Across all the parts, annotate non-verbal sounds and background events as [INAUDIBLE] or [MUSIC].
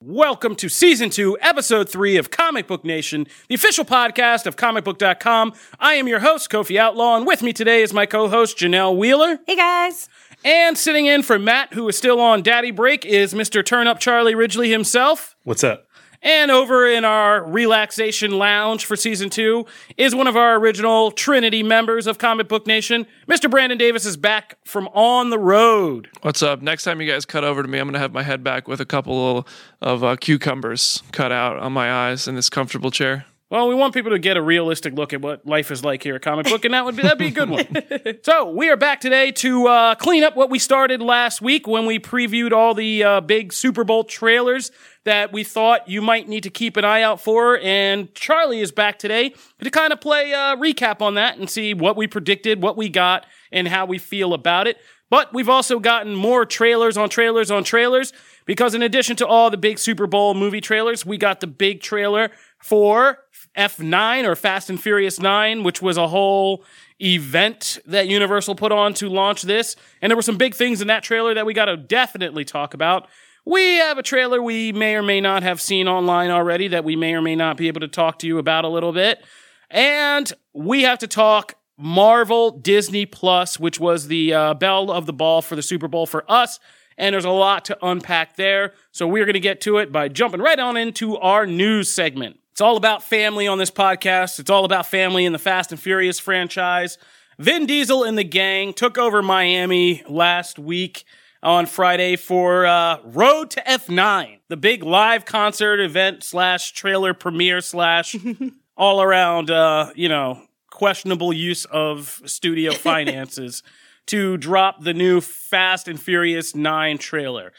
Welcome to season two, episode three of Comic Book Nation, the official podcast of comicbook.com. I am your host, Kofi Outlaw, and with me today is my co host, Janelle Wheeler. Hey guys. And sitting in for Matt, who is still on daddy break, is Mr. Turn Up Charlie Ridgely himself. What's up? And over in our relaxation lounge for season two is one of our original Trinity members of Comic Book Nation. Mr. Brandon Davis is back from on the road. What's up? Next time you guys cut over to me, I'm going to have my head back with a couple of uh, cucumbers cut out on my eyes in this comfortable chair. Well, we want people to get a realistic look at what life is like here at Comic Book, and that would be that'd be a good one. [LAUGHS] so we are back today to uh, clean up what we started last week when we previewed all the uh, big Super Bowl trailers that we thought you might need to keep an eye out for. And Charlie is back today to kind of play a recap on that and see what we predicted, what we got, and how we feel about it. But we've also gotten more trailers on trailers on trailers because in addition to all the big Super Bowl movie trailers, we got the big trailer for F9 or Fast and Furious 9, which was a whole event that Universal put on to launch this. And there were some big things in that trailer that we got to definitely talk about. We have a trailer we may or may not have seen online already that we may or may not be able to talk to you about a little bit. And we have to talk Marvel Disney Plus, which was the uh, bell of the ball for the Super Bowl for us. And there's a lot to unpack there. So we're going to get to it by jumping right on into our news segment. It's all about family on this podcast. It's all about family in the Fast and Furious franchise. Vin Diesel and the gang took over Miami last week on Friday for uh, Road to F9, the big live concert event slash trailer premiere slash [LAUGHS] all around, uh, you know, questionable use of studio [LAUGHS] finances to drop the new Fast and Furious 9 trailer.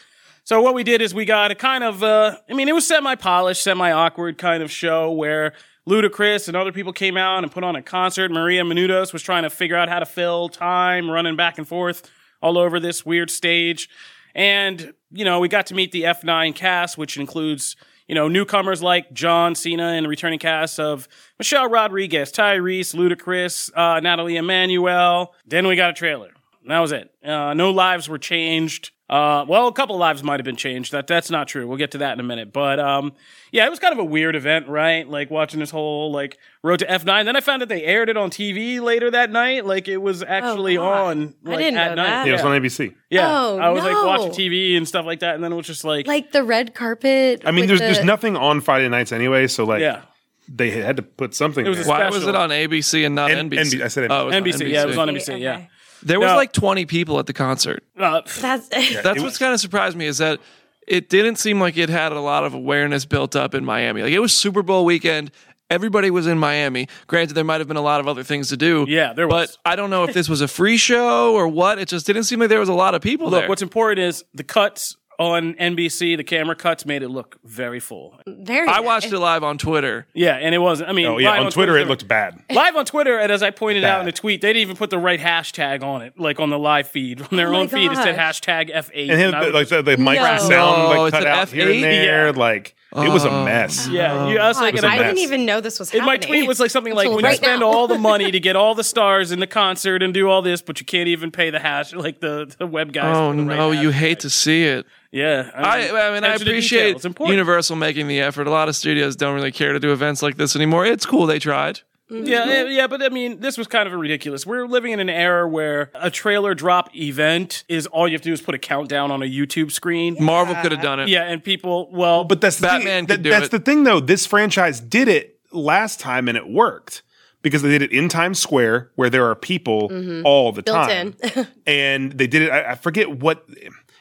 So what we did is we got a kind of, uh, I mean, it was semi-polished, semi-awkward kind of show where Ludacris and other people came out and put on a concert. Maria Menounos was trying to figure out how to fill time, running back and forth all over this weird stage. And, you know, we got to meet the F9 cast, which includes, you know, newcomers like John Cena and returning cast of Michelle Rodriguez, Tyrese, Ludacris, uh, Nathalie Emmanuel. Then we got a trailer. That was it. Uh, no lives were changed. Uh, well, a couple lives might have been changed. That that's not true. We'll get to that in a minute. But um, yeah, it was kind of a weird event, right? Like watching this whole like Road to F9. Then I found that they aired it on TV later that night. Like it was actually God. on I didn't at know night. that. Yeah, it was on ABC. yeah. Oh, I was like watching TV and stuff like that, and then it was just like, Like the red carpet. I mean, there's the- there's nothing on Friday nights anyway, so like yeah, they had to put something. It was there. Why was it on ABC and not N- NBC? NB I said Oh, it was on NBC. Yeah, it was on Okay, NBC. Yeah. Okay. There was No. like 20 people at the concert. Uh, That's [LAUGHS] That's what's kind of surprised me is that it didn't seem like it had a lot of awareness built up in Miami. Like it was Super Bowl weekend. Everybody was in Miami. Granted, there might have been a lot of other things to do. Yeah, there was. But I don't know if this was a free show or what. It just didn't seem like there was a lot of people look, there. what's important is the cuts on NBC. The camera cuts made it look very full. very. I watched it live on Twitter. Yeah, and it wasn't. I mean, oh yeah, live on Twitter it looked bad. [LAUGHS] Live on Twitter, and as I pointed out in Bad. the tweet, they didn't even put the right hashtag on it, like on the live feed. On their Oh my own feed, it said hashtag F8. And him, was- like the, the mic No. sound like oh, it's cut an out here and there. Yeah. Like it was a Oh. mess. yeah, you, I was like, God, I I, mess. didn't even know this was in my tweet was like something like, Until when you right spend now. all the money to get all the [LAUGHS] stars in the concert and do all this, but you can't even pay the hash, like the, the web guys. Oh for the right no, you hashtag. hate to see it. Yeah, um, I, I mean, I attention to detail, appreciate it's important. Universal making the effort. A lot of studios don't really care to do events like this anymore. It's cool they tried. Mm-hmm. Yeah, yeah, yeah, but I mean, this was kind of ridiculous. We're living in an era where a trailer drop event is all you have to do is put a countdown on a YouTube screen. Marvel could have done it. Yeah, and people, well, But that's the Batman thing. could do that's it. the thing, though. This franchise did it last time, and it worked because they did it in Times Square, where there are people mm-hmm. all the Built time, in. [LAUGHS] and they did it. I, I forget what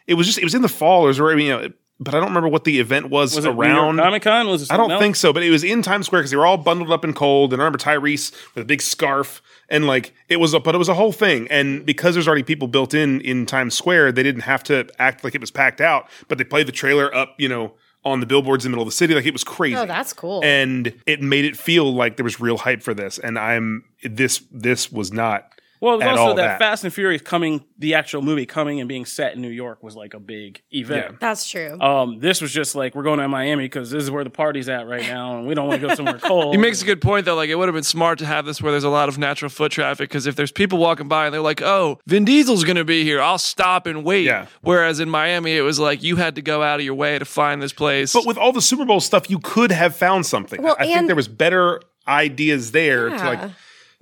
it was. Just it was in the fall, or it was, or, I mean, you know, but I don't remember what the event was, Was it around. Comic Con? Was it I don't something think so, but it was in Times Square because they were all bundled up in cold. And I remember Tyrese with a big scarf, and like it was a, but it was a whole thing. And because there's already people built in in Times Square, they didn't have to act like it was packed out. But they played the trailer up, you know, on the billboards in the middle of the city, like it was crazy. Oh, that's cool. And it made it feel like there was real hype for this. And I'm this this was not. Well, it was also that, that. Fast and Furious coming, the actual movie coming and being set in New York was like a big event. That's true. Um, this was just like we're going to Miami because this is where the party's at right now, and we don't want to go somewhere [LAUGHS] cold. He makes a good point though. Like it would have been smart to have this where there's a lot of natural foot traffic because if there's people walking by and they're like, "Oh, Vin Diesel's going to be here," I'll stop and wait. Yeah. Whereas in Miami, it was like you had to go out of your way to find this place. But with all the Super Bowl stuff, you could have found something. Well, I think there was better ideas there to like.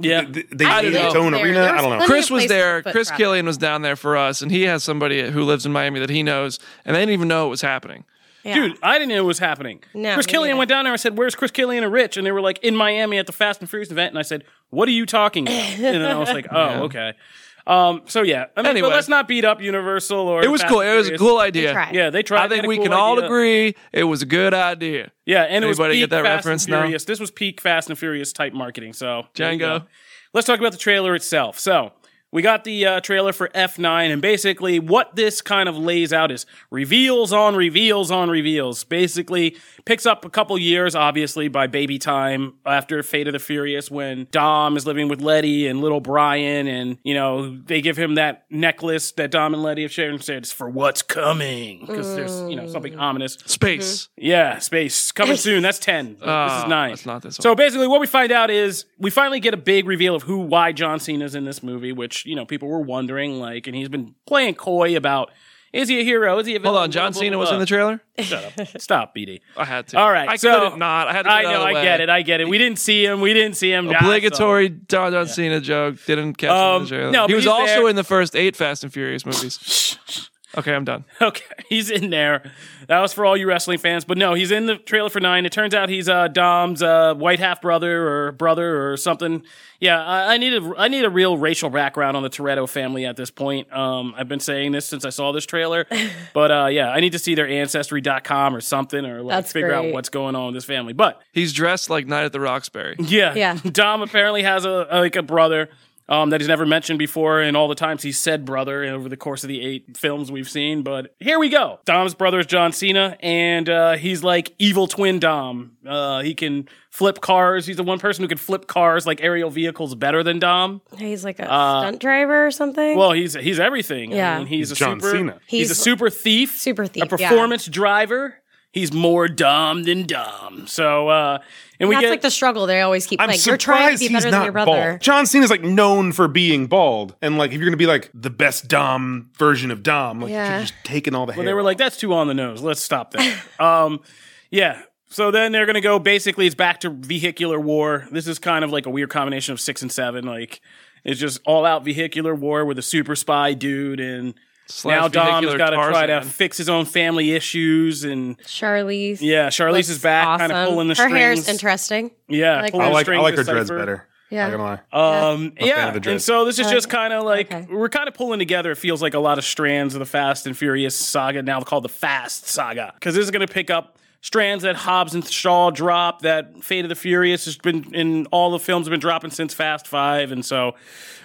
Yeah, th- They I made don't its know. own There- arena. there I don't know. Chris was there. Chris traffic. Killian was down there for us, and he has somebody who lives in Miami that he knows, and they didn't even know it was happening. Yeah. dude, I didn't know it was happening. No, Chris Killian neither. went down there and said, "Where's Chris Killian and Rich?" And they were like, "In Miami at the Fast and Furious event." And I said, "What are you talking about?" and then I was like, [LAUGHS] "Oh, okay." Um, so yeah, I mean, Anyway. but let's not beat up Universal or It was Fast cool. It was a cool idea. tried. Yeah, they tried. I think we cool can all agree it was a good idea. Yeah, and it was Anybody peak get that Fast reference and now? Furious. This was peak Fast and Furious type marketing. So there Django. Let's talk about the trailer itself. So we got the uh, trailer for F9, and basically what this kind of lays out is reveals on reveals on reveals. Basically, picks up a couple years, obviously, by baby time after Fate of the Furious, when Dom is living with Letty and little Brian, and you know they give him that necklace that Dom and Letty have shared and said it's for what's coming because there's you know something ominous. Space. Yeah, space coming [LAUGHS] soon. That's ten. this Ah, is nine. that's not this one. So basically, what we find out is we finally get a big reveal of who, why John Cena's in this movie, which you know people were wondering. Like, and he's been playing coy about is he a hero? Is he a villain? Hold on, John Blah, blah, Cena was in the trailer. Shut up. Stop, BD. I had to. All right, I so couldn't not. I had to. Get I know. I get it. I get it. We didn't see him. We didn't see him. Yeah, I saw Obligatory him. John, John Cena joke. Didn't catch him in Um, the trailer. no, he was also there. in the first eight Fast and Furious movies. [LAUGHS] okay, I'm done. [LAUGHS] Okay, he's in there. That was for all you wrestling fans, but no, he's in the trailer for nine. It turns out he's uh, Dom's uh, white half brother or brother or something. Yeah, I, I need a I need a real racial background on the Toretto family at this point. Um, I've been saying this since I saw this trailer, [LAUGHS] but uh, yeah, I need to see their ancestry.com or something or like That's figure out what's going on with this family. But He's dressed like Night at the Roxbury. yeah, Yeah. Dom apparently has a like a brother um, that he's never mentioned before, in all the times he said brother over the course of the eight films we've seen. But here we go. Dom's brother is John Cena, and uh, he's like evil twin Dom. Uh, he can flip cars. He's the one person who can flip cars like aerial vehicles better than Dom. He's like a stunt driver or something. Uh, Well, he's he's everything. I Yeah. mean, he's a John super. Cena. He's, a super thief. Super thief, A yeah. performance driver. He's more Dom than Dom. So, uh, and we That's get like the struggle they always keep I'm like you're trying to surprised be he's better than not your brother. bald. John Cena's like known for being bald, and like if you're gonna be like the best Dom version of Dom, like you Yeah. should just taking all the hair. Well, they were like, "That's too on the nose. Let's stop that." [LAUGHS] um, yeah. So then they're gonna go. Basically, it's back to vehicular war. This is kind of like a weird combination of six and seven. Like it's just all out vehicular war with a super spy dude, and Slash now Dom's vehicular got to try to fix his own family issues. And Charlize. yeah, Charlize looks is back, kind of awesome. pulling the Her strings. hair's interesting. Yeah, like I like I like her dreads Cypher. better. Yeah. Not gonna lie. Um, fan yeah, and so this is Uh, just kind of like okay. we're kind of pulling together. It feels like a lot of strands of the Fast and Furious saga now called the Fast Saga because this is going to pick up strands that Hobbs and Shaw dropped. That Fate of the Furious has been in all the films have been dropping since Fast Five, and so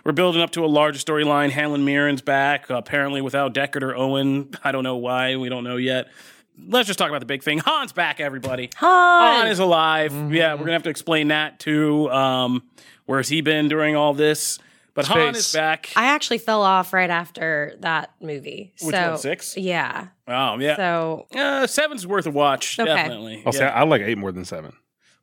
we're building up to a larger storyline. Helen Mirren's back apparently without Deckard or Owen. I don't know why. We don't know yet. Let's just talk about the big thing. Han's back, everybody. Han! Han is alive. Mm-hmm. Yeah, we're gonna have to explain that too. Um, where's he been during all this? But Han is back. I actually fell off right after that movie. Which so, one, six? Yeah. oh yeah, So uh, seven's worth a watch. Okay. Definitely. I'll say. I like eight more than seven.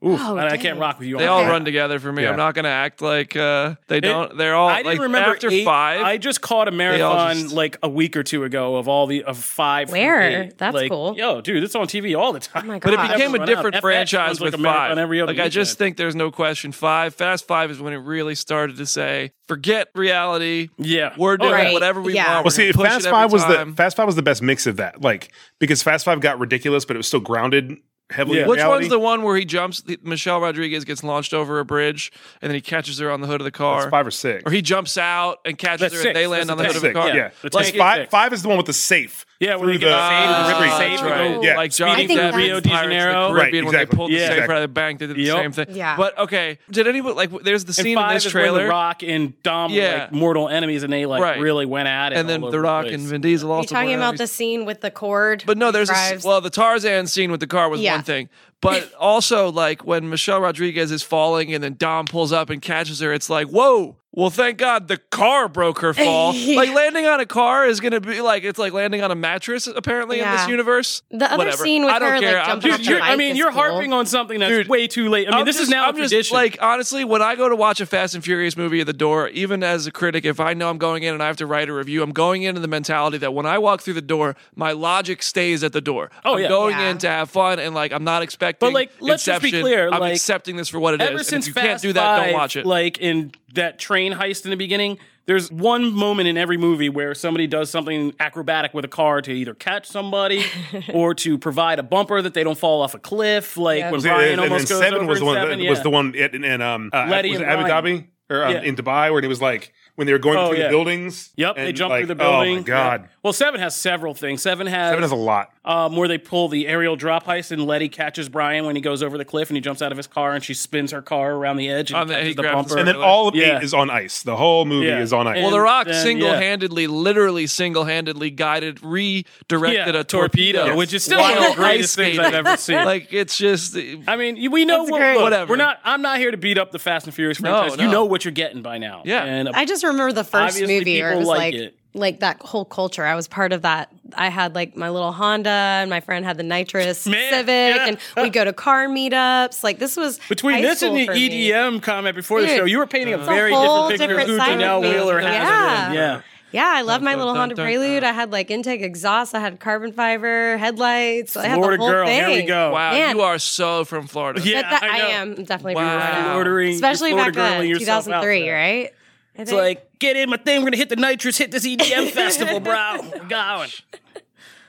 Oof, Oh, I, I can't rock with you. They on all that. run together for me. Yeah. I'm not going to act like uh, they don't. They're all I didn't like remember after eight, five. I just caught a marathon just- like a week or two ago of all the of five. Where? That's Like, cool. Yo, dude, it's on TV all the time. Oh my but it became a different out. Franchise runs like with a marathon five. every other like I just think there's no question. Five, Fast Five is when it really started to say, forget reality. Yeah. we're doing Right. whatever we Yeah. want. Well, see, We're gonna Fast Five was time. the Fast Five was the best mix of that, like because Fast Five got ridiculous, but it was still grounded heavily. Yeah. Which reality. one's the one where he jumps? The, Michelle Rodriguez gets launched over a bridge, and then he catches her on the hood of the car. That's five or six. Or he jumps out and catches That's her, six. and they land That's on the the hood of the car. yeah, The Like, five, five is the one with the safe. Yeah, when they through get the- saved, through the rip the street. safe, right. go Yeah. Like Johnny I think Depp, Rio de Pirates the Janeiro. Right, Caribbean, when they exactly. pulled the Yeah. safe Exactly. out of the bank, they did the Yep. same thing. Yeah. But okay, did anybody like? There's the scene in five this is when trailer, The Rock and Dom Yeah. like mortal enemies, and they like Right. really went at it. and then The Rock place. and Vin Diesel Are also. you talking were about enemies. the scene with the cord? But no, there's a, well, the Tarzan scene with the car was Yeah. one thing, but [LAUGHS] also like when Michelle Rodriguez is falling and then Dom pulls up and catches her, it's like, whoa. Well, thank God the car broke her fall. Yeah. [LAUGHS] Like landing on a car is gonna be like it's like landing on a mattress apparently in this universe. The other Whatever. scene with I don't her, like, care. I'm jumping just- off the You're- I bike mean, is you're cool. harping on something that's Dude, way too late. I mean, I'm this just- is now I'm a just, like honestly, when I go to watch a Fast and Furious movie at the door, even as a critic, if I know I'm going in and I have to write a review, I'm going into the mentality that when I walk through the door, my logic stays at the door. Oh, I'm yeah. going Yeah. in to have fun and like I'm not expecting. But, like, let's just be clear, I'm like, accepting this for what it is. ever And since if you Fast can't do that, Five, don't watch it. Like in that train heist in the beginning, there's one moment in every movie where somebody does something acrobatic with a car to either catch somebody [LAUGHS] or to provide a bumper that they don't fall off a cliff. Like Yep. when See, Brian and, and almost then goes seven over was the one seven, that yeah. was the one in, in um uh, Letty was it and Abu Dhabi or um, Yeah. in Dubai where he was like when they were going Oh, through yeah. the buildings. Yep, they jumped like, through the building. Oh my god, Yeah. Well, seven has several things. Seven has seven has a lot. Um, where they pull the aerial drop heist, and Letty catches Brian when he goes over the cliff, and he jumps out of his car, and she spins her car around the edge and On the- catches he the bumper. And then all of Yeah. eight is on ice. The whole movie Yeah. is on ice. Well, The Rock then, single-handedly, literally single-handedly guided, redirected yeah, a torpedo, which is still while one of the greatest things I've ever seen. Like it's just, I mean, we know That's what, great. look, Whatever. We're not. I'm not here to beat up the Fast and Furious No, franchise. You know what you're getting by now. Yeah. and uh, I just remember the first movie where it was like like it. Like that whole culture. I was part of that. I had like my little Honda, and my friend had the nitrous Man, Civic, yeah. and we'd go to car meetups. Like this was between high this and the for me. EDM comment before the show, you were painting a a very whole different picture of who side Janelle. Wheeler has. Yeah. yeah. Yeah, I love my little dun, Honda dun, Prelude. dun. I had like intake exhaust. I had carbon fiber headlights. I had Florida the whole girl, thing. here we go. wow, Man. you are so from Florida. Yeah, But that, I I, am definitely Wow. from Florida. Ordering, especially you're back Florida then, 2003, right? I It's think- like, get in my thing. We're gonna hit the nitrous, hit this EDM [LAUGHS] festival, bro. We're going.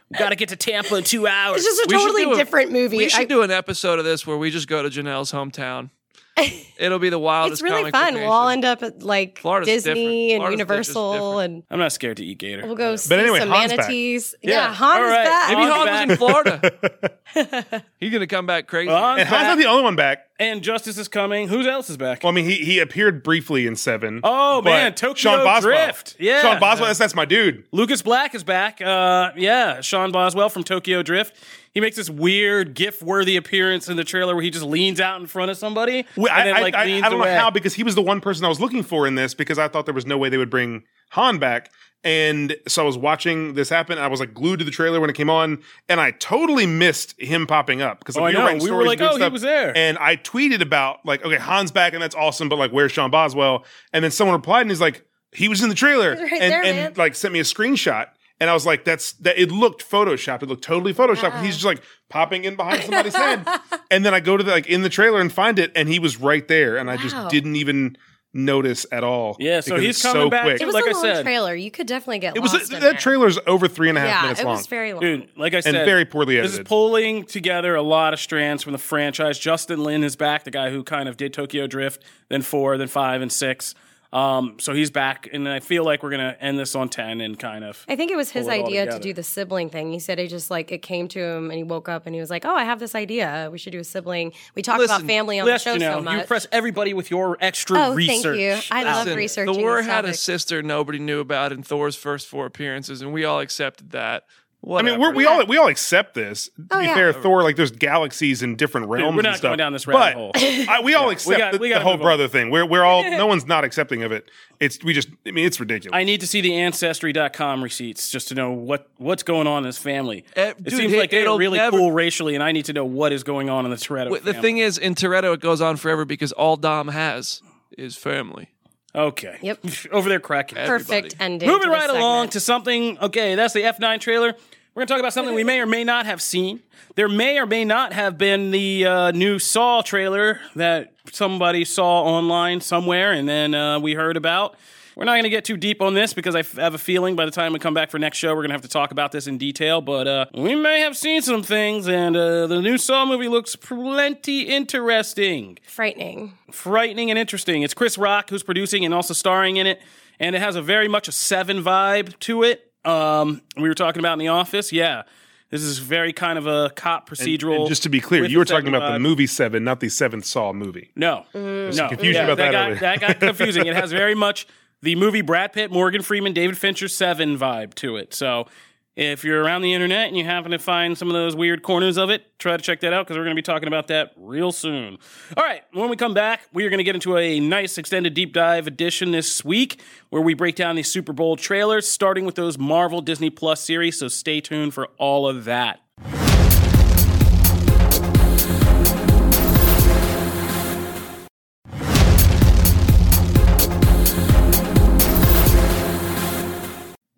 We gotta get to Tampa in two hours. it's just a We should totally do a- different movie. We should I- do an episode of this where we just go to Janelle's hometown. [LAUGHS] It'll be the wildest. it's really comic fun. We'll all end up at like Florida's Disney different. and Florida's just Universal, different. and I'm not scared to eat gator. we'll go see anyway, some Han's back. manatees. Yeah. Yeah, Han All is right. back. Maybe Han's Han back. was in Florida. [LAUGHS] He's gonna come back crazy. Han's and Han's back, not the only one back. and Justice is coming. Who else is back? Well, I mean, he he appeared briefly in Seven. Oh, but man, Tokyo Sean Drift. Yeah. Sean Boswell. That's, that's my dude. Lucas Black is back. Uh, yeah, Sean Boswell from Tokyo Drift. He makes this weird GIF-worthy appearance in the trailer where he just leans out in front of somebody Well, and I, then I- like I- leans I don't away. know how because he was the one person I was looking for in this because I thought there was no way they would bring Han back. And so I was watching this happen. I was like glued to the trailer when it came on, and I totally missed him popping up because Oh, I we were writing We were like, and oh, he was there. And I tweeted about like, okay, Han's back, and that's awesome. But like, where's Sean Boswell? And then someone replied, and he's like, he was in the trailer, right and, there, and like sent me a screenshot. And I was like, that's that. It looked photoshopped. It looked totally photoshopped. He's just like popping in behind somebody's head. [LAUGHS] And then I go to the like in the trailer and find it, and he was right there, and I just didn't even notice at all. Yeah, so he's coming so back quick. It was like a I long said. trailer. You could definitely get It was lost in that there. trailer's over three and a half Yeah, minutes it long. was very long. Dude, like I said, and very poorly edited. This is pulling together a lot of strands from the franchise. Justin Lin is back, the guy who kind of did Tokyo Drift, then four, then five, and six. Um, so he's back, and I feel like we're gonna end this on ten and kind of. I think it was his it idea to do the sibling thing. He said he just like it came to him and he woke up and he was like, "Oh, I have this idea. We should do a sibling." We talk Listen, about family on Yes, the show you know, so you much. impress everybody with your extra oh, research. thank you. I love Listen, researching. Thor these had a sister nobody knew about in Thor's first four appearances, and we all accepted that. I mean, we're, we all we all accept this. To Oh, be yeah. fair, Thor like there's galaxies in different realms. we're not and stuff. going down this rabbit hole. [LAUGHS] I, we all accept got- the, we the whole move on. brother thing. We're we're all [LAUGHS] no one's not accepting of it. It's we just I mean it's ridiculous. I need to see the ancestry.com receipts just to know what what's going on in this family. Eh, it dude, seems it- like they're really never- cool racially, and I need to know what is going on in the Toretto Wait, the thing is, in Toretto, it goes on forever because all Dom has is family. okay, Yep. [LAUGHS] over there cracking. perfect everybody. ending. Moving to right along to something. Okay, that's the F9 trailer. We're going to talk about something we may or may not have seen. There may or may not have been the uh, new Saw trailer that somebody saw online somewhere and then uh, we heard about. We're not going to get too deep on this because I f- have a feeling by the time we come back for next show, we're going to have to talk about this in detail. But uh, we may have seen some things, and uh, the new Saw movie looks plenty interesting frightening. frightening and interesting. It's Chris Rock who's producing and also starring in it, and it has a very much a Seven vibe to it. Um, we were talking about in the office. Yeah, this is very kind of a cop procedural. and just to be clear, you were talking about the movie Seven, not the Seventh Saw movie. No, no, confusion about that got, that got [LAUGHS] confusing. it has very much the movie Brad Pitt, Morgan Freeman, David Fincher Seven vibe to it. So if you're around the internet and you happen to find some of those weird corners of it, try to check that out because we're going to be talking about that real soon. All right, when we come back, we are going to get into a nice extended deep dive edition this week where we break down the Super Bowl trailers, starting with those Marvel Disney Plus series. So stay tuned for all of that.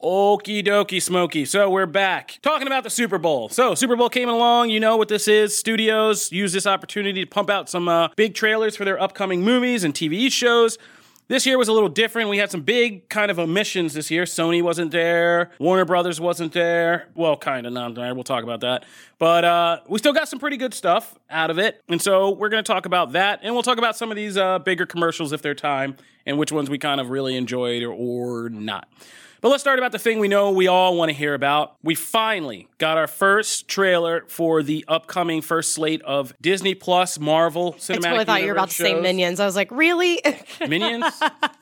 Okie dokie, Smokey. So we're back talking about the Super Bowl. So Super Bowl came along. You know what this is. Studios use this opportunity to pump out some uh, big trailers for their upcoming movies and TV shows. This year was a little different. We had some big kind of omissions this year. Sony wasn't there. Warner Brothers wasn't there. Well, kind of not there. We'll talk about that. But uh, we still got some pretty good stuff out of it. And so we're going to talk about that. And we'll talk about some of these uh, bigger commercials if they're time and which ones we kind of really enjoyed or, or not. But let's start about the thing we know we all want to hear about. We finally got our first trailer for the upcoming first slate of Disney Plus Marvel Cinematic I totally thought you were about to say. Minions. I was like, really? [LAUGHS] Minions?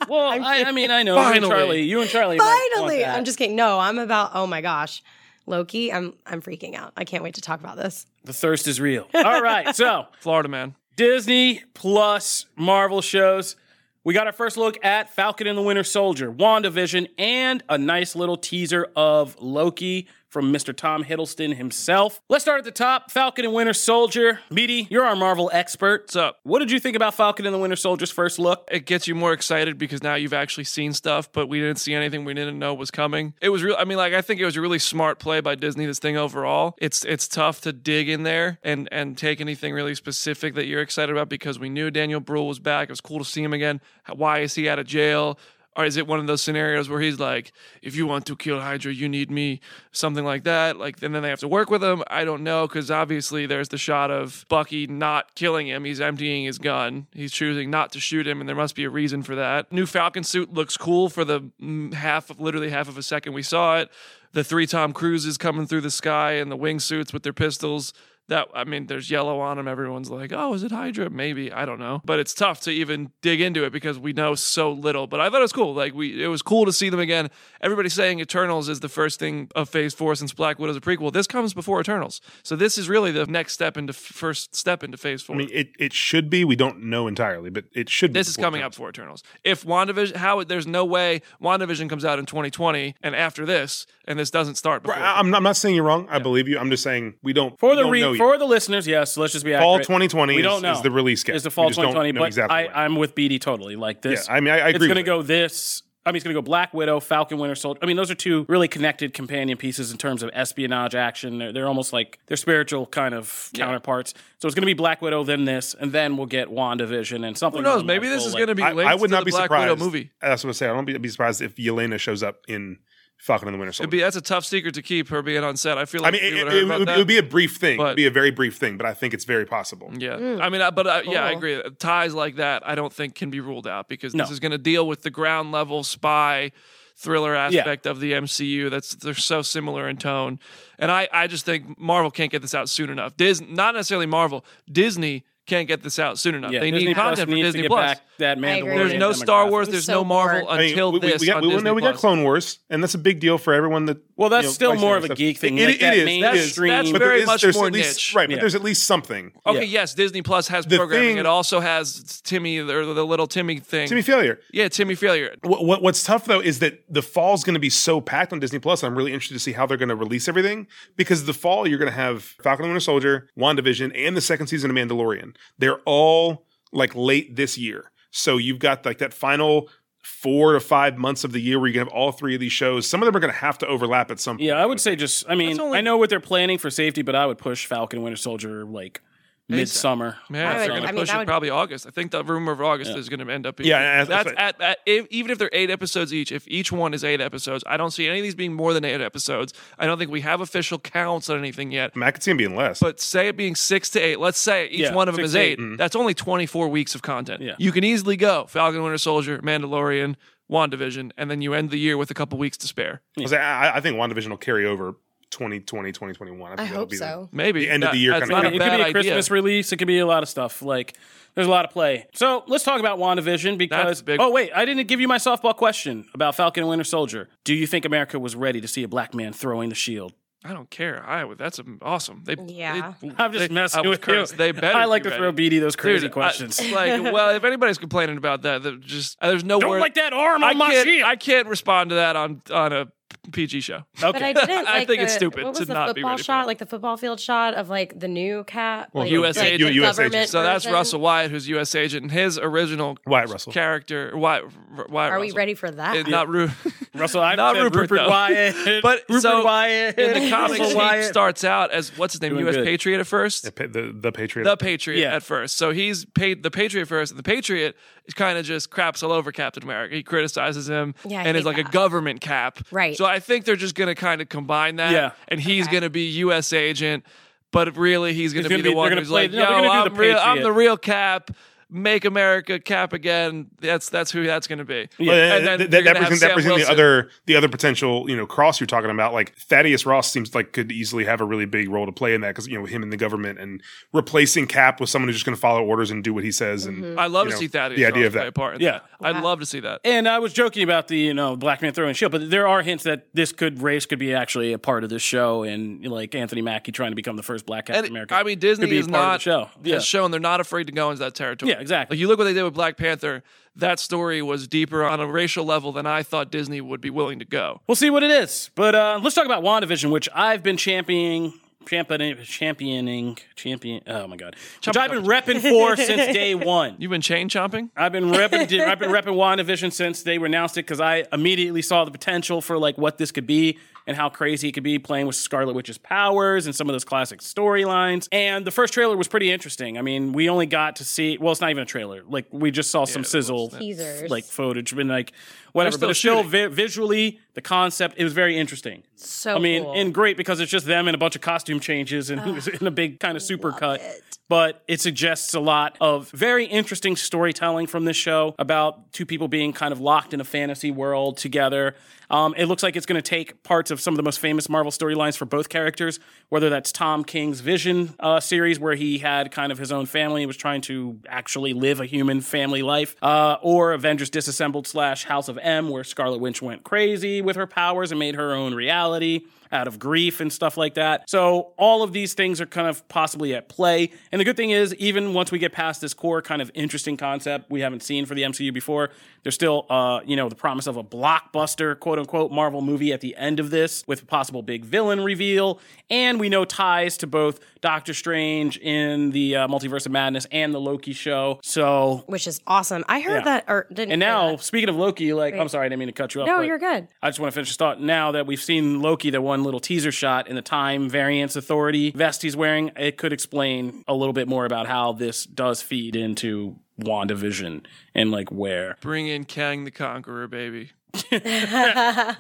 Well, I, I mean, I know. You and Charlie, you and Charlie. might want Finally, that. I'm just kidding. No, I'm about. Oh my gosh, Loki. I'm I'm freaking out. I can't wait to talk about this. The thirst is real. All right, so [LAUGHS] Florida man. Disney Plus Marvel shows. We got our first look at Falcon and the Winter Soldier, WandaVision, and a nice little teaser of Loki from Mr. Tom Hiddleston himself. Let's start at the top Falcon and Winter Soldier. Meaty, you're our Marvel expert. What's up? What did you think about Falcon and the Winter Soldier's first look? It gets you more excited because now you've actually seen stuff, but we didn't see anything we didn't know was coming. It was real. I mean, like I think it was a really smart play by Disney. This thing overall, it's it's tough to dig in there and and take anything really specific that you're excited about because we knew Daniel Bruhl was back. It was cool to see him again. Why is he out of jail? Or is it one of those scenarios where he's like, if you want to kill Hydra, you need me, something like that? Like, and then they have to work with him. I don't know, because obviously there's the shot of Bucky not killing him. He's emptying his gun. He's choosing not to shoot him, and there must be a reason for that. New Falcon suit looks cool for the mm, half of, literally half of a second we saw it. The three Tom Cruises coming through the sky and the wingsuits with their pistols that I mean, there's yellow on them. Everyone's like, "Oh, is it Hydra?" Maybe I don't know, but it's tough to even dig into it because we know so little. But I thought it was cool. Like we, it was cool to see them again. Everybody's saying Eternals is the first thing of Phase Four since Black Widow's a prequel. This comes before Eternals, so this is really the next step into first step into Phase Four. I mean, it, it should be. We don't know entirely, but it should be. this is coming time. up for Eternals. If WandaVision, how there's no way WandaVision comes out in 2020 and after this, and this doesn't start before. I- I'm not, I'm not saying you're wrong. I believe you. I'm just saying we don't. For the don't re- know yet. for the listeners, yes. Let's just be fall accurate. 2020 We don't know is the release schedule. Is the fall We just don't 2020? But exactly I, I'm with BD totally. Like this. Yeah, I mean, I- I It's going to go this. I mean, it's going to go Black Widow, Falcon, Winter Soldier. I mean, those are two really connected companion pieces in terms of espionage action. They're, they're almost like they're spiritual kind of counterparts. So it's going to be Black Widow, then this, and then we'll get WandaVision and something. Who knows? Maybe this is full, going to be I, I would to not the be Black surprised. Widow movie. That's what I say. I don't be, be surprised if Yelena shows up in Falcon and the Winter Soldier. It'd be that's a tough secret to keep her being on set. I feel I like mean, we it, would it, heard it about would, that. it would be a brief thing. But- It'd be a very brief thing, but I think it's very possible. Yeah, I mean, I, but uh, yeah, I agree. Ties like that, I don't think can be ruled out because No. this is going to deal with the ground level spy thriller aspect of the MCU. That's they're so similar in tone, and I, I just think Marvel can't get this out soon enough. Disney, not necessarily Marvel, Disney can't get this out soon enough. Yeah, they Disney need Plus content for Disney Plus. back that agree. Mandalorian. There's no Star. Wars. There's so no Marvel bored. I mean, until we, we- this we got, on we, Disney no, we got Plus. Clone Wars, and that's a big deal for everyone that. Well, that's you know, still more of a stuff. geek thing, It- like it that is, it is. mainstream- That's But very there is- much more least, niche. right? But Yeah. there's at least something. Okay, Yeah. yes, Disney Plus has The programming. thing- it also has Timmy or the little Timmy thing. Timmy failure. yeah, Timmy failure. What, what what's tough though is that the fall's going to be so packed on Disney Plus. I'm really interested to see how they're going to release everything because the fall you're going to have Falcon and Winter Soldier, WandaVision, and the second season of Mandalorian. They're all like late this year, so you've got like that final four to five months of the year where you can have all three of these shows. Some of them are going to have to overlap at some point. Yeah, I would say just. I mean, only- I know what they're planning for safety, but I would push Falcon Winter Soldier like midsummer. Yeah, I they're going to mean, push that it would- probably August. I think the rumor of August is going to end up being. Yeah, that's- that's, that's at, at if, even if they're eight episodes each. If each one is eight episodes, I don't see any of these being more than eight episodes. I don't think we have official counts on anything yet. I, mean, I could see them being less. But say it being six to eight. Let's say each Yeah, one of them is to eight. eight. Mm-hmm. That's only twenty four weeks of content. Yeah. You can easily go Falcon, Winter Soldier, Mandalorian. WandaVision, and then you end the year with a couple weeks to spare. I, was like, I, I think WandaVision will carry over 2020, 2021. I, think I that'll hope be the- so. Maybe The end of the year That's kinda not a it could be a idea. Christmas release. It could be a lot of stuff. Like there's a lot of play. So let's talk about WandaVision because big. oh wait, I didn't give you my softball question about Falcon and Winter Soldier. Do you think America was ready to see a black man throwing the shield? I don't care. I that's awesome. They Yeah. they- I'm just they- messing I was with cursed. you. They better. I like be to throw ready. BD those crazy Dude, I- questions. like, [LAUGHS] well, if anybody's complaining about that, that just uh, there's no Don't word. like that arm I on my can't. shield. I can't respond to that on on a PG show. okay. But I didn't. [LAUGHS] I Like think it's stupid What was to the not be football ready for shot? that. Like the football field shot of like the new cat. Well, like, US like agent. US agent. So that's version? Russell Wyatt, who's U.S. agent, and his original Wyatt Russell. character. Wyatt, Wyatt Are we ready for that? It- not Ru- [LAUGHS] Russell, I [LAUGHS] Not said Rupert, Rupert though. Wyatt. But Rupert so Wyatt in the comics, Russell he starts out as what's his name, Doing U.S. good. Patriot at first. The, the, the Patriot. the Patriot Yeah. at first. So he's paid the Patriot first, and the Patriot kind of just craps all over Captain America. He criticizes him Yeah, and is hate like a government cap. Right. So I think they're just going to kind of combine that. Yeah. And he's Okay. going to be U.S. agent, but really he's going to He's be the one who's play- like, no, "Yo, I'm, real, I'm the real cap." Make America cap again. That's that's who that's going to be. Well, And then that, you're that, gonna brings, that Sam brings in the other the other potential you know cross you're talking about. Like Thaddeus Ross seems like could easily have a really big role to play in that because you know him in the government and replacing Cap with someone who's just going to follow orders and do what he says. And mm-hmm. I love you to know, see Thaddeus the idea Ross of that. part. Yeah. that. I'd love to see that. And I was joking about the you know black man throwing shield, but there are hints that this could race could be actually a part of this show, and like Anthony Mackie trying to become the first black Captain And America. I mean, Disney could be is part of not the show. Yeah. has shown they're not afraid to go into that territory. Yeah, exactly. Like you look what they did with Black Panther. That story was deeper on a racial level than I thought Disney would be willing to go. We'll see what it is. But uh, let's talk about WandaVision, which I've been championing, championing, championing, champion. Oh my god, which I've been repping for [LAUGHS] since day one. You've been chain chomping. I've been repping, [LAUGHS] I've been repping WandaVision since they announced it because I immediately saw the potential for like what this could be and how crazy it could be playing with Scarlet Witch's powers and some of those classic storylines. And the first trailer was pretty interesting. I mean, we only got to see well, it's not even a trailer. Like we just saw some sizzle Teasers. like footage, and like whatever. still But it's still vi- visually the concept. It was very interesting. So I mean, cool. and great because it's just them and a bunch of costume changes and in [LAUGHS] a big kind of super cut. But it suggests a lot of very interesting storytelling from this show about two people being kind of locked in a fantasy world together. Um, it looks like it's going to take parts of some of the most famous Marvel storylines for both characters, whether that's Tom King's Vision uh, series, where he had kind of his own family and was trying to actually live a human family life, uh, or Avengers Disassembled slash House of M, where Scarlet Witch went crazy with her powers and made her own reality out of grief and stuff like that. So all of these things are kind of possibly at play. And the good thing is, even once we get past this core kind of interesting concept we haven't seen for the MCU before, there's still, uh, you know, the promise of a blockbuster, quote unquote, Marvel movie at the end of this with a possible big villain reveal. And we know ties to both Doctor Strange in the uh, Multiverse of Madness and the Loki show. So, which is awesome. I heard Yeah. that, or didn't. and now, speaking of Loki, like, I'm sorry, I didn't mean to cut you off. no, you're good. I just want to finish this thought. Now that we've seen Loki, the one little teaser shot in the Time Variance Authority vest he's wearing, it could explain a little bit more about how this does feed into WandaVision and like where. Bring in Kang the Conqueror, baby. [LAUGHS]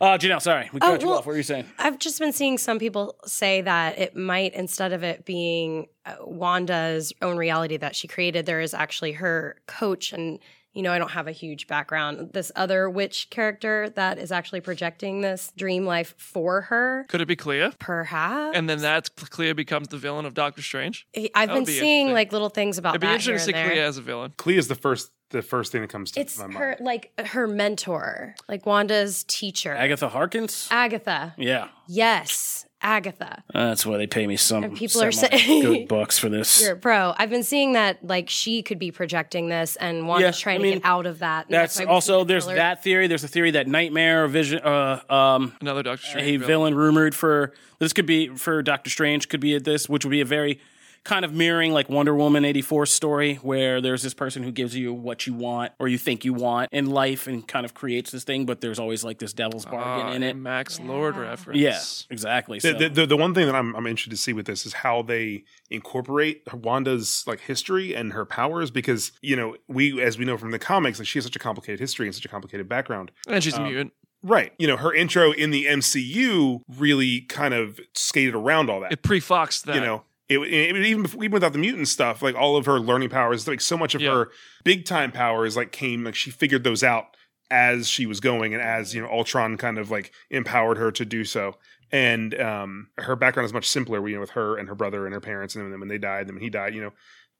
Uh, Janelle, sorry, we cut you well- off. What were you saying? I've just been seeing some people say that it might, instead of it being uh, Wanda's own reality that she created, there is actually her coach. And, you know, I don't have a huge background. This other witch character that is actually projecting this dream life for her, Could it be Clea? perhaps. And then that's Clea becomes the villain of Doctor Strange. I've would been be seeing like little things about It'd be that interesting to see Clea as a villain. Clea is the first the first thing that comes to It's my her mind. like her mentor, like Wanda's teacher, Agatha Harkness? Agatha. yeah. Yes, Agatha. That's why they pay me some And people are saying- good bucks for this. You're a pro. I've been seeing that like she could be projecting this, and Wanda's Yeah, trying I to get out of that. and That's why also the there's thriller. that theory. There's a theory that Nightmare Vision, uh, um, Another Doctor Strange. a villain rumored for this could be for Doctor Strange could be at this, which would be a very kind of mirroring like Wonder Woman 84 story where there's this person who gives you what you want or you think you want in life and kind of creates this thing, but there's always like this devil's bargain Ah, in it. a Max Lord reference. Yeah, exactly. So, The, the, the one thing that I'm, I'm interested to see with this is how they incorporate Wanda's like history and her powers because you know we as we know from the comics like she has such a complicated history and such a complicated background And she's a mutant. right you know her intro in the MCU really kind of skated around all that It pre-foxed that. you know it, it, even before, even without the mutant stuff like all of her learning powers like so much of Yeah. her big time powers like came like she figured those out as she was going and as you know Ultron kind of like empowered her to do so. And um, her background is much simpler, you know, with her and her brother and her parents, and then when they died, then when he died, you know,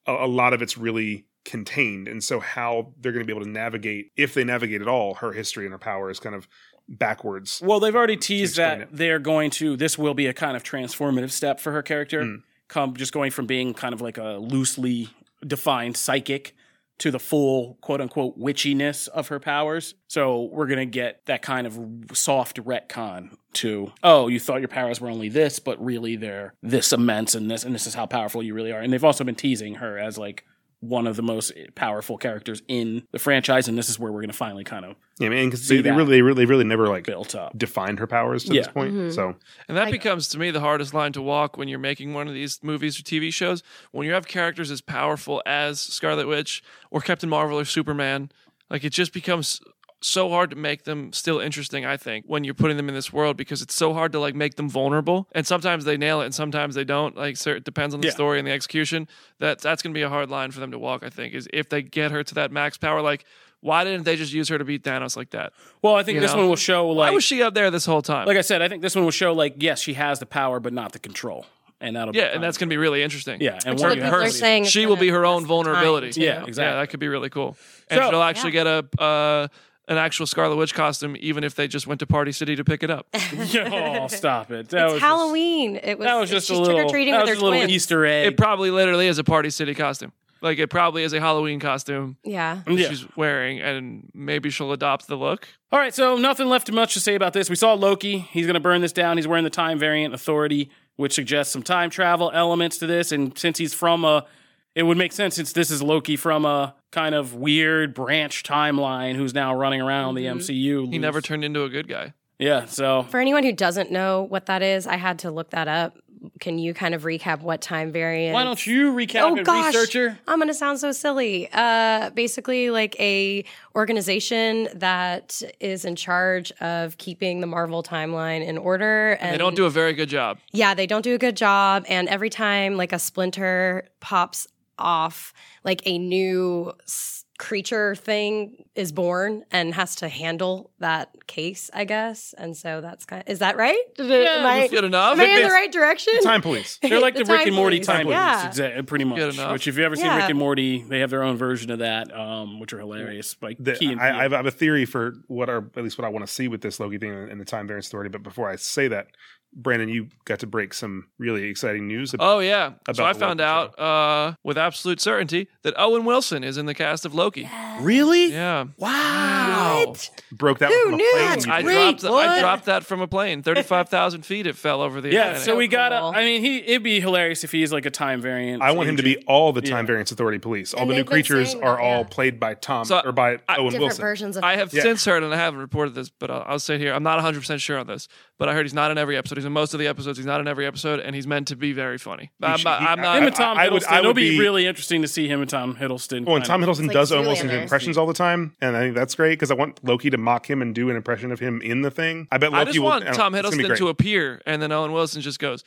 a, a lot of it's really contained. And so, how they're going to be able to navigate, if they navigate at all, her history and her power is kind of backwards. Well, they've already teased that it. they're going to. This will be a kind of transformative step for her character. Mm. Come, just going from being kind of like a loosely defined psychic to the full quote unquote witchiness of her powers. So we're gonna get that kind of soft retcon to oh, you thought your powers were only this, but really they're this immense and this and this is how powerful you really are. And they've also been teasing her as like one of the most powerful characters in the franchise, and this is where we're gonna finally kind of Yeah, I mean, because See they, they really, they really, really never like built up. defined her powers to Yeah. this point. Mhm. So And that I- becomes to me the hardest line to walk when you're making one of these movies or TV shows. When you have characters as powerful as Scarlet Witch or Captain Marvel or Superman, like it just becomes so hard to make them still interesting, I think, when you're putting them in this world because it's so hard to like make them vulnerable. And sometimes they nail it and sometimes they don't. Like so it depends on the Yeah. story and the execution. That that's gonna be a hard line for them to walk, I think, is if they get her to that max power, like why didn't they just use her to beat Thanos like that? Well, I think You this know? one will show Why like was she up there this whole time? like I said, I think this one will show like yes, she has the power, but not the control, and that'll yeah, be and that's gonna be really interesting. yeah, and Which one other of people her are saying she will be her own last the time, vulnerability. Yeah, exactly. Yeah, that could be really cool. And So- she'll actually get a uh, an actual Scarlet Witch costume, even if they just went to Party City to pick it up. [LAUGHS] oh, stop it! That was it's just- Halloween. it was. that was just a little. trick or treating that with was her a little twins. Easter egg. It probably literally is a Party City costume. Like it probably is a Halloween costume Yeah. that Yeah. she's wearing, and maybe she'll adopt the look. All right, so nothing left much to say about this. We saw Loki. He's going to burn this down. He's wearing the time variant authority, which suggests some time travel elements to this. And since he's from a, it would make sense since this is Loki from a kind of weird branch timeline who's now running around the MCU. He never turned into a good guy. Yeah, so For anyone who doesn't know what that is, I had to look that up. Can you kind of recap what time variant? why don't you recap Oh it, gosh, researcher? I'm gonna sound so silly. Uh, basically, like a organization that is in charge of keeping the Marvel timeline in order, and They don't do a very good job. Yeah, they don't do a good job. And every time like a splinter pops off, like a new creature thing is born and has to handle that case, I guess. And so that's kind of, is that right? Did it, Yeah, am I, Good enough. am I in the right direction? time police. [LAUGHS] They're like the, Rick and Morty police. time Yeah. police, exa- pretty much. Good enough. Which, if you've ever seen Yeah. Rick and Morty, they have their own version of that, um, which are hilarious. Like The- Key and I, I have a theory for what are at least what I want to see with this Loki thing and the time variance authority. But before I say that, Brandon, you got to break some really exciting news. about Oh yeah. About so I found Loki out uh, with absolute certainty that Owen Wilson is in the cast of Loki. Really? Yeah. Wow. What? broke that Who from a knew? plane. That's I did. Great, dropped I what? dropped that from a plane. Thirty five thousand [LAUGHS] feet it fell over the Yeah, Atlantic. so we gotta. cool. I mean, he it'd be hilarious if he's like a time variant. I want him to be agent. all the time Yeah. variance authority police. All And the new they've been creatures saying are all yeah. played by Tom So, or by I- Owen Different Wilson. versions of I have Yeah. since heard, and I haven't reported this, but I'll, I'll say here. I'm not 100 percent sure on this, but I heard he's not in every episode. He's in most of the episodes. He's not in every episode, and he's meant to be very funny. I'm should- he- I'm not Him and Tom I would- Hiddleston. I It'll would be, be- really interesting to see him and Tom Hiddleston. Well, and Tom Hiddleston like does Owen Julian Wilson's impressions all the time, and I think that's great because I want Loki to mock him and do an impression of him in the thing. I bet Loki I just will. want Tom it's gonna be Hiddleston to appear, and then Owen Wilson just goes,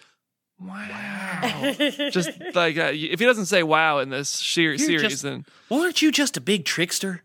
"Wow." just [LAUGHS] like uh, if he doesn't say "wow" in this sheer series, just- then Well, aren't you just a big trickster?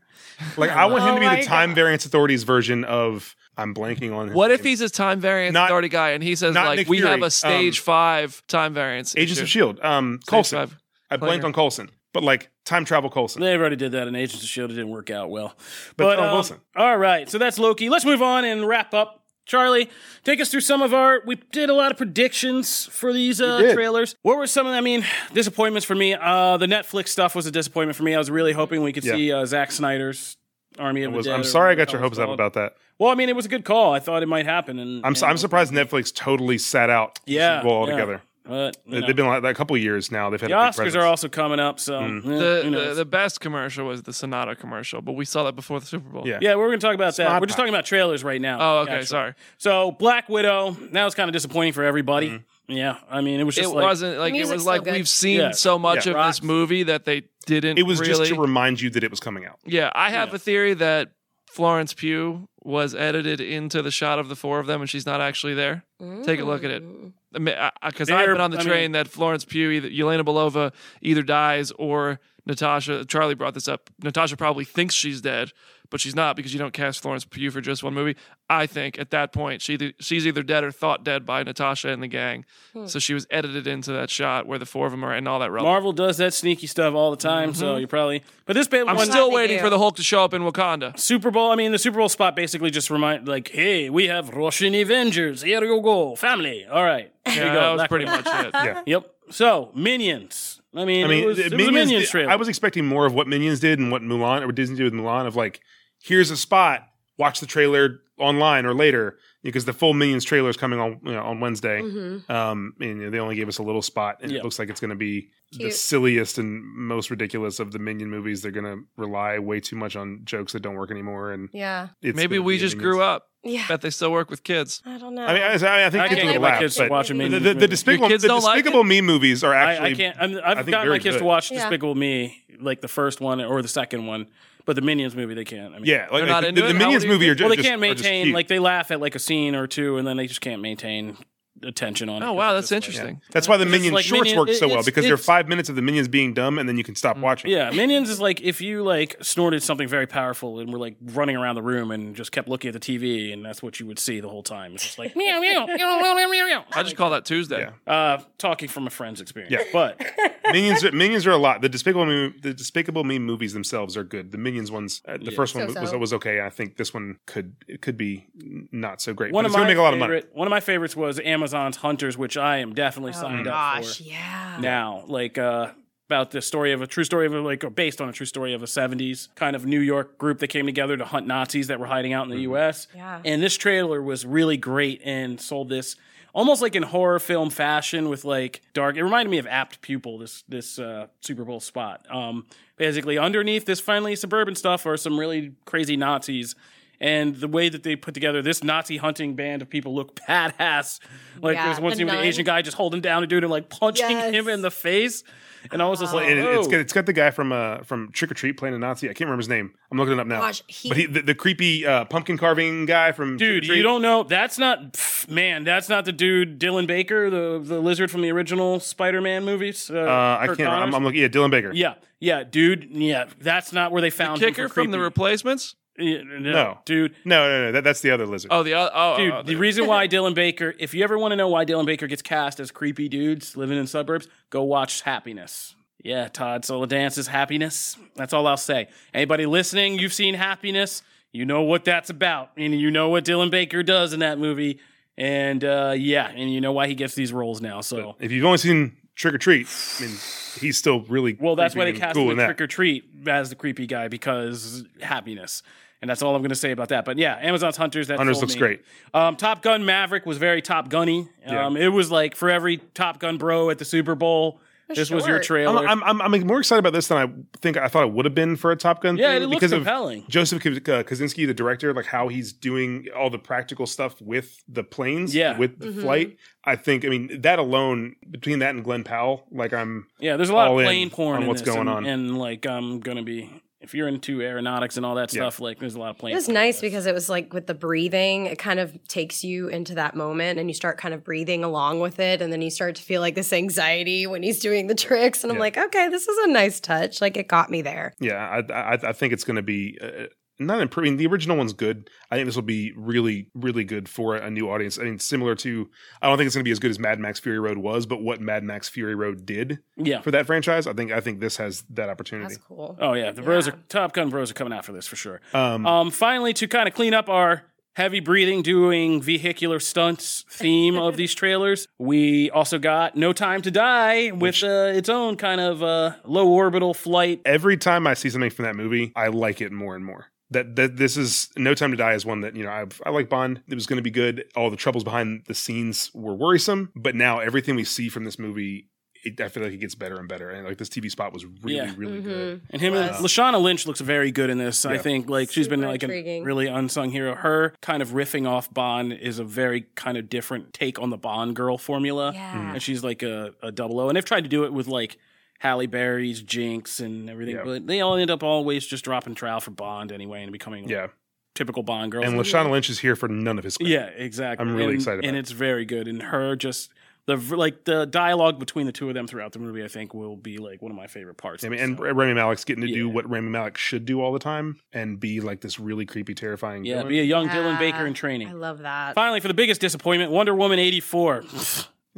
Like I want him Oh to be my the time variance authorities version of. I'm blanking on. His what if name. he's a time variance Not- authority guy, and he says like Nick we have a stage um, five time variance? Agents issue. of Shield? Um, Stage Coulson. five. I blanked on Coulson, but like time travel Coulson. They already did that in Agents of Shield. It didn't work out well. But Owen um, Wilson. All right, so that's Loki. Let's move on and wrap up. Charlie, take us through some of our. We did a lot of predictions for these uh, trailers. What were some of? I mean, disappointments for me. Uh, the Netflix stuff was a disappointment for me. I was really hoping we could Yeah. see uh, Zack Snyder's Army of was. I'm sorry I got your hopes up about that. Well, I mean, it was a good call. I thought it might happen, and I'm, and- I'm surprised Netflix totally sat out Yeah, Super Bowl yeah. altogether. But you know. They've been like that a couple of years now. They've had the a Oscars presence. are also coming up, so Mm. yeah, The, the the best commercial was the Sonata commercial, but we saw that before the Super Bowl. Yeah. yeah, we're going to talk about that. Smart We're just talking about trailers right now. Oh, okay. actually. Sorry. So Black Widow, that was kind of disappointing for everybody. Yeah, I mean, it was just It like, wasn't like it was like good. we've seen Yeah. so much Yeah. of Rocks. this movie that they didn't. It was really, just to remind you that it was coming out. Yeah, I have Yeah. a theory that Florence Pugh was edited into the shot of the four of them, and she's not actually there. Take a look at it. Mm. Because I've They're- been on the I train mean- that Florence Pugh, either Yelena Belova, either dies or Natasha, Charlie brought this up. Natasha probably thinks she's dead, but she's not because you don't cast Florence Pugh for just one movie. I think at that point she either, she's either dead or thought dead by Natasha and the gang. Hmm. So she was edited into that shot where the four of them are and all that rubble. Marvel does that sneaky stuff all the time, so mm-hmm. you probably. But this bit I'm one still waiting for the Hulk to show up in Wakanda. Super Bowl. I mean, the Super Bowl spot basically just remind like, hey, we have Russian Avengers. Here you go, family. All right, there Yeah, you go. that was That pretty much it. [LAUGHS] Yeah. Yep. So Minions. I mean, I mean, it was, the it was a Minions. Minions trailer. I was expecting more of what Minions did and what Mulan or what Disney did with Mulan. Of like, here's a spot. Watch the trailer online or later because the full Minions trailer is coming on you know, on Wednesday. Um, and you know, they only gave us a little spot, and Yeah. it looks like it's going to be the silliest and most ridiculous of the Minion movies. They're going to rely way too much on jokes that don't work anymore, and Yeah. it's Maybe gonna we be just Minions. grew up. Yeah. Bet they still work with kids. I don't know. I mean, I, I think I kids can't would get my laugh, kids but to watch a the, the, the. Despicable, Your kids the don't like Despicable Me movies are actually. I, I can't. I'm, I I've think gotten my very kids to good. watch Yeah. Despicable Me, like the first one or the second one, but the Minions movie they can't. I mean, Yeah, like, They're not like, into the, it? the How Minions old are you? movie are just. Well, they can't are just maintain cute. like they laugh at like a scene or two, and then they just can't maintain attention on it. Oh wow, 'cause that's it's like- interesting. That's why the Minions like shorts Minion- work so well because they're five minutes of the Minions being dumb, and then you can stop watching. Yeah, Minions is like if you like snorted something very powerful and were like running around the room and just kept looking at the TV, and that's what you would see the whole time. It's just like meow meow meow meow meow meow. meow. I just call that Tuesday. Yeah. Uh, talking from a friend's experience. Yeah. but [LAUGHS] Minions, are, Minions are a lot. The Despicable Me, the Despicable Me movies themselves are good. The Minions ones, uh, the Yeah. first one was, So-so. was okay. I think this one could it could be not so great. one but of it's gonna my make a lot of money. favorite, one of my favorites was Amazon's Hunters, which I am definitely signed up Gosh, for yeah. now. Like uh, about the story of a true story of a, like or based on a true story of a '70s kind of New York group that came together to hunt Nazis that were hiding out in the U.S. Yeah. And this trailer was really great and sold this almost like in horror film fashion with like dark. It reminded me of Apt Pupil. This this uh, Super Bowl spot. Um, basically, underneath this finally suburban stuff are some really crazy Nazis. And the way that they put together this Nazi hunting band of people look badass. Like Yeah, there's one the scene with the. Asian guy just holding down a dude and like punching Yes. him in the face. And I was just like, And it- it's oh. got it's got the guy from uh from Trick or Treat playing a Nazi. I can't remember his name. I'm looking it up now. Gosh, he- but he the, the creepy uh, pumpkin carving guy from Trick or Dude, Treat. you don't know. That's not, pff, man. That's not the dude Dylan Baker, the the lizard from the original Spider-Man movies. Uh, Uh, I Kurt can't. I'm, I'm looking. Yeah, Dylan Baker. yeah, yeah, dude. Yeah, that's not where they found him Kicker for from the replacements. Yeah, no, No. dude. No, no, no. That, that's the other lizard. Oh, the uh, oh, Dude, oh, the reason why Dylan Baker, if you ever want to know why Dylan Baker gets cast as creepy dudes living in suburbs, go watch Happiness. Yeah, Todd Solondz's Happiness. That's all I'll say. Anybody listening, you've seen Happiness, you know what that's about. And you know what Dylan Baker does in that movie. And uh, yeah, and you know why he gets these roles now. So, If you've only seen Trick or Treat, I mean, he's still really well, that's why they cast cool him in. Trick or Treat as the creepy guy because Happiness. And that's all I'm going to say about that. But yeah, Amazon's Hunters. That Hunters looks me. great. Um, Top Gun Maverick was very Top Gunny. Yeah. Um, It was like for every Top Gun bro at the Super Bowl, this was your short. trailer. I'm, I'm, I'm, I'm more excited about this than I think I thought it would have been for a Top Gun. Yeah, thing it looks because compelling. Of Joseph uh, Kosinski, the director, like how he's doing all the practical stuff with the planes, Yeah. with the flight. I think, I mean, that alone between that and Glen Powell, like I'm, yeah, there's a lot of plane porn on in what's this, going and, on. and like I'm gonna be if you're into aeronautics and all that stuff, like there's a lot of planes. It was nice because it was like with the breathing, it kind of takes you into that moment and you start kind of breathing along with it. And then you start to feel like this anxiety when he's doing the tricks. And I'm Yeah. like, okay, this is a nice touch. Like it got me there. yeah, I, I, I think it's going to be. Uh, not improving. The original one's good. I think this will be really, really good for a new audience. I mean, similar to, I don't think it's going to be as good as Mad Max Fury Road was, but what Mad Max Fury Road did Yeah. for that franchise, I think, I think this has that opportunity. That's cool. Oh yeah, the bros are Top Gun bros are coming out for this for sure. Um, Um, finally, to kind of clean up our heavy breathing, doing vehicular stunts theme of these [LAUGHS] trailers, we also got No Time to Die with uh, its own kind of uh, low orbital flight. every time I see something from that movie, I like it more and more. That that this is No Time to Die is one that you know I I like Bond. It was going to be good. All the troubles behind the scenes were worrisome, but now everything we see from this movie, it, I feel like it gets better and better. And like this TV spot was really Yeah. really Mm-hmm. good. And him and Lashana Lynch looks very good in this. I think like she's been Super like a really unsung hero. Her kind of riffing off Bond is a very kind of different take on the Bond girl formula. Yeah. And she's like a, a double O. And they've tried to do it with like Halle Berry's Jinx and everything, Yeah. but they all end up always just dropping trial for Bond anyway and becoming Yeah, typical Bond girls. and Lashana Lynch is here for none of his. credit. yeah, exactly. I'm really and, excited and it. it's very good. And her just the like the dialogue between the two of them throughout the movie, I think, will be like one of my favorite parts. I mean, and show. Rami Malek's getting to do what Rami Malek should do all the time and be like this really creepy, terrifying. yeah, villain. be a young Dylan Baker in training. I love that. Finally, for the biggest disappointment, Wonder Woman eighty four.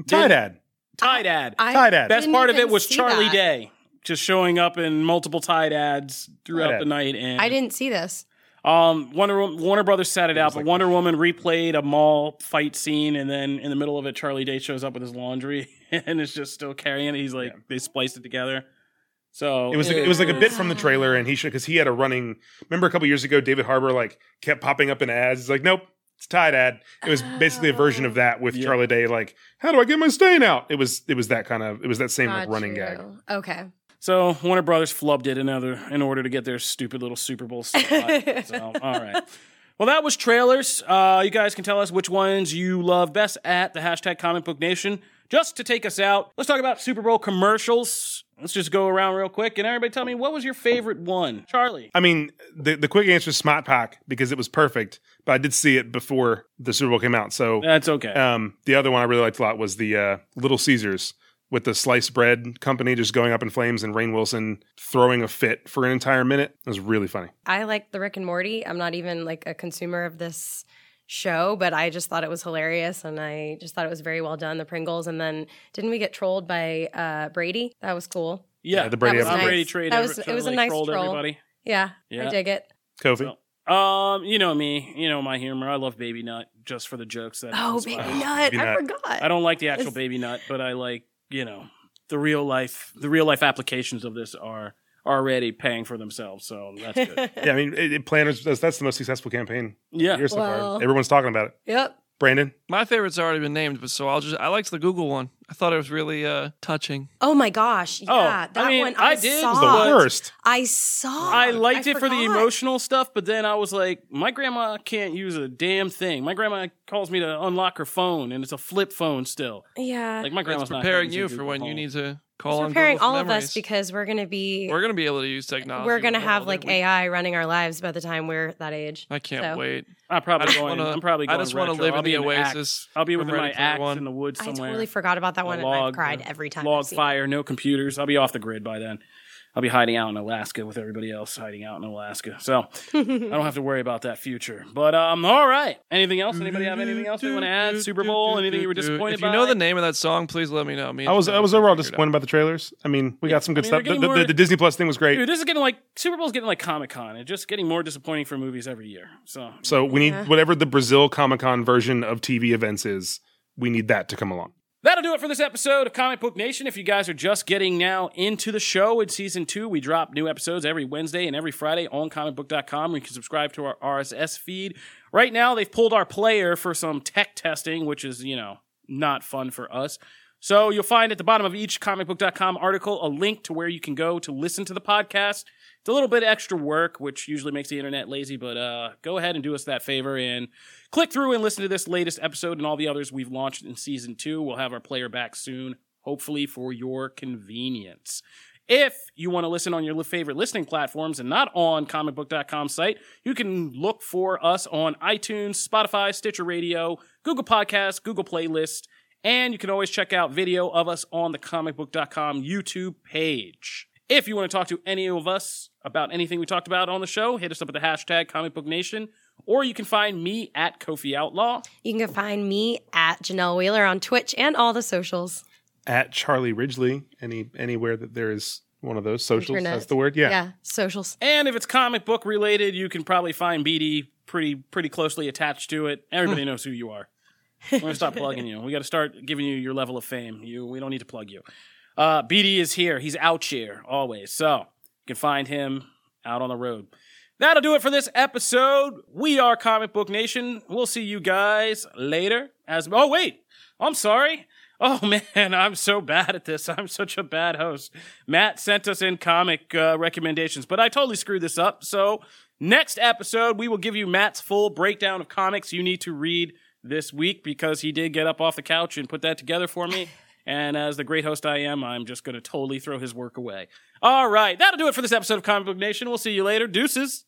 Tide ad, Tide ad. I Tide ad. Best part of it was Charlie that. Day just showing up in multiple Tide ads throughout Tide the ad. night. And I didn't see this. Um, Wonder Wo- Warner Brothers sat it, out, was but like- Wonder Woman replayed a mall fight scene, and then in the middle of it, Charlie Day shows up with his laundry [LAUGHS] and is just still carrying it. He's like, they spliced it together. So It was like, it was like a bit from the trailer, and he should because he had a running. Remember a couple years ago, David Harbour like kept popping up in ads. He's like, nope, it's Tide ad. It was basically a version of that with Yeah. Charlie Day. Like, how do I get my stain out? It was it was that kind of it was that same like running you. gag. Okay. So Warner Brothers flubbed it another in order to get their stupid little Super Bowl spot. [LAUGHS] so all right. Well, that was trailers. Uh, you guys can tell us which ones you love best at the hashtag Comic Book Nation. Just to take us out, let's talk about Super Bowl commercials. Let's just go around real quick and everybody tell me what was your favorite one, Charlie. I mean, the the quick answer is Smart Pack because it was perfect, but I did see it before the Super Bowl came out. So That's okay. um, the other one I really liked a lot was the uh, Little Caesars with the sliced bread company just going up in flames and Rainn Wilson throwing a fit for an entire minute. It was really funny. I like the Rick and Morty. I'm not even like a consumer of this show, but I just thought it was hilarious and I just thought it was very well done. The Pringles, and then didn't we get trolled by uh, Brady? That was cool. yeah, yeah, the Brady That was nice. Brady trade. That was- ever- it was a nice troll. everybody. Yeah, Yeah. I dig it. Kofi. Um, you know me, you know my humor. I love Baby Nut just for the jokes that. Oh, inspires. baby nut! Baby I Nut. forgot. I don't like the actual It's- Baby Nut, but I like you know the real life. The real life applications of this are already paying for themselves, so that's good. [LAUGHS] Yeah, I mean, it, it planners that's, that's the most successful campaign yeah. here so Well- far. Everyone's talking about it. Yep. Brandon, My favorite's already been named, but so I'll just I liked the Google one. I thought it was really uh touching. Oh my gosh! Yeah, Oh, I that mean, one I I, did, saw. was the worst. I saw. I liked it for the emotional stuff, but then I was like, my grandma can't use a damn thing. My grandma calls me to unlock her phone, and it's a flip phone still. Yeah, Like my grandma's It's preparing using you for Google when you need to call it's preparing Google for all of us because we're gonna be we're gonna be able to use technology. we're gonna have like we- AI running our lives by the time we're that age. I can't So- wait. I'm probably I just going. wanna- I'm probably I going. just wanna live I'll in the Axe. Oasis. I'll be I'm my ready axe one. in the woods I totally forgot about that A one, and I've cried every time. log fire, no computers. I'll be off the grid by then. I'll be hiding out in Alaska with everybody else hiding out in Alaska. So [LAUGHS] I don't have to worry about that future. But um, all right. Anything else? Anybody have anything else they want to add? Super Bowl? Anything you were disappointed If you by? know the name of that song, please let me know. Me I was I was overall figure it out. disappointed by the trailers. I mean, we got some good I mean, stuff. The, the- more- the- the Disney Plus thing was great. Dude, this is getting like Super Bowl's getting like Comic Con. It's just getting more disappointing for movies every year. So So we need Yeah. whatever the Brazil Comic Con version of TV events is. We need that to come along. That'll do it for this episode of Comic Book Nation. If you guys are just getting now into the show in season two, we drop new episodes every Wednesday and every Friday on comicbook.com. You can subscribe to our RSS feed. Right now, they've pulled our player for some tech testing, which is, you know, not fun for us. So you'll find at the bottom of each comicbook.com article a link to where you can go to listen to the podcast. It's a little bit extra work, which usually makes the internet lazy, but uh, go ahead and do us that favor and click through and listen to this latest episode and all the others we've launched in season two. We'll have our player back soon, hopefully for your convenience. If you want to listen on your favorite listening platforms and not on comicbook.com site, you can look for us on iTunes, Spotify, Stitcher Radio, Google Podcasts, Google Playlist, and you can always check out video of us on the comicbook.com YouTube page. If you want to talk to any of us about anything we talked about on the show, hit us up at the hashtag Comic Book Nation, or you can find me at Kofi Outlaw. You can find me at Janelle Wheeler on Twitch and all the socials. At Charlie Ridgely, any anywhere that there is one of those socials. Internet. That's the word. Yeah. Yeah, socials. And if it's comic book related, you can probably find BD pretty pretty closely attached to it. Everybody hmm. knows who you are. We're gonna stop plugging you. We got to start giving you your level of fame. You, we don't need to plug you. Uh, BD is here. He's out here always. So you can find him out on the road. That'll do it for this episode. We are Comic Book Nation. We'll see you guys later. As oh wait, I'm sorry. Oh [LAUGHS] man, I'm so bad at this. I'm such a bad host. Matt sent us in comic uh, recommendations, but I totally screwed this up. So next episode, we will give you Matt's full breakdown of comics you need to read this week because he did get up off the couch and put that together for me. And as the great host I am, I'm just going to totally throw his work away. All right, that'll do it for this episode of Comic Book Nation. We'll see you later. Deuces.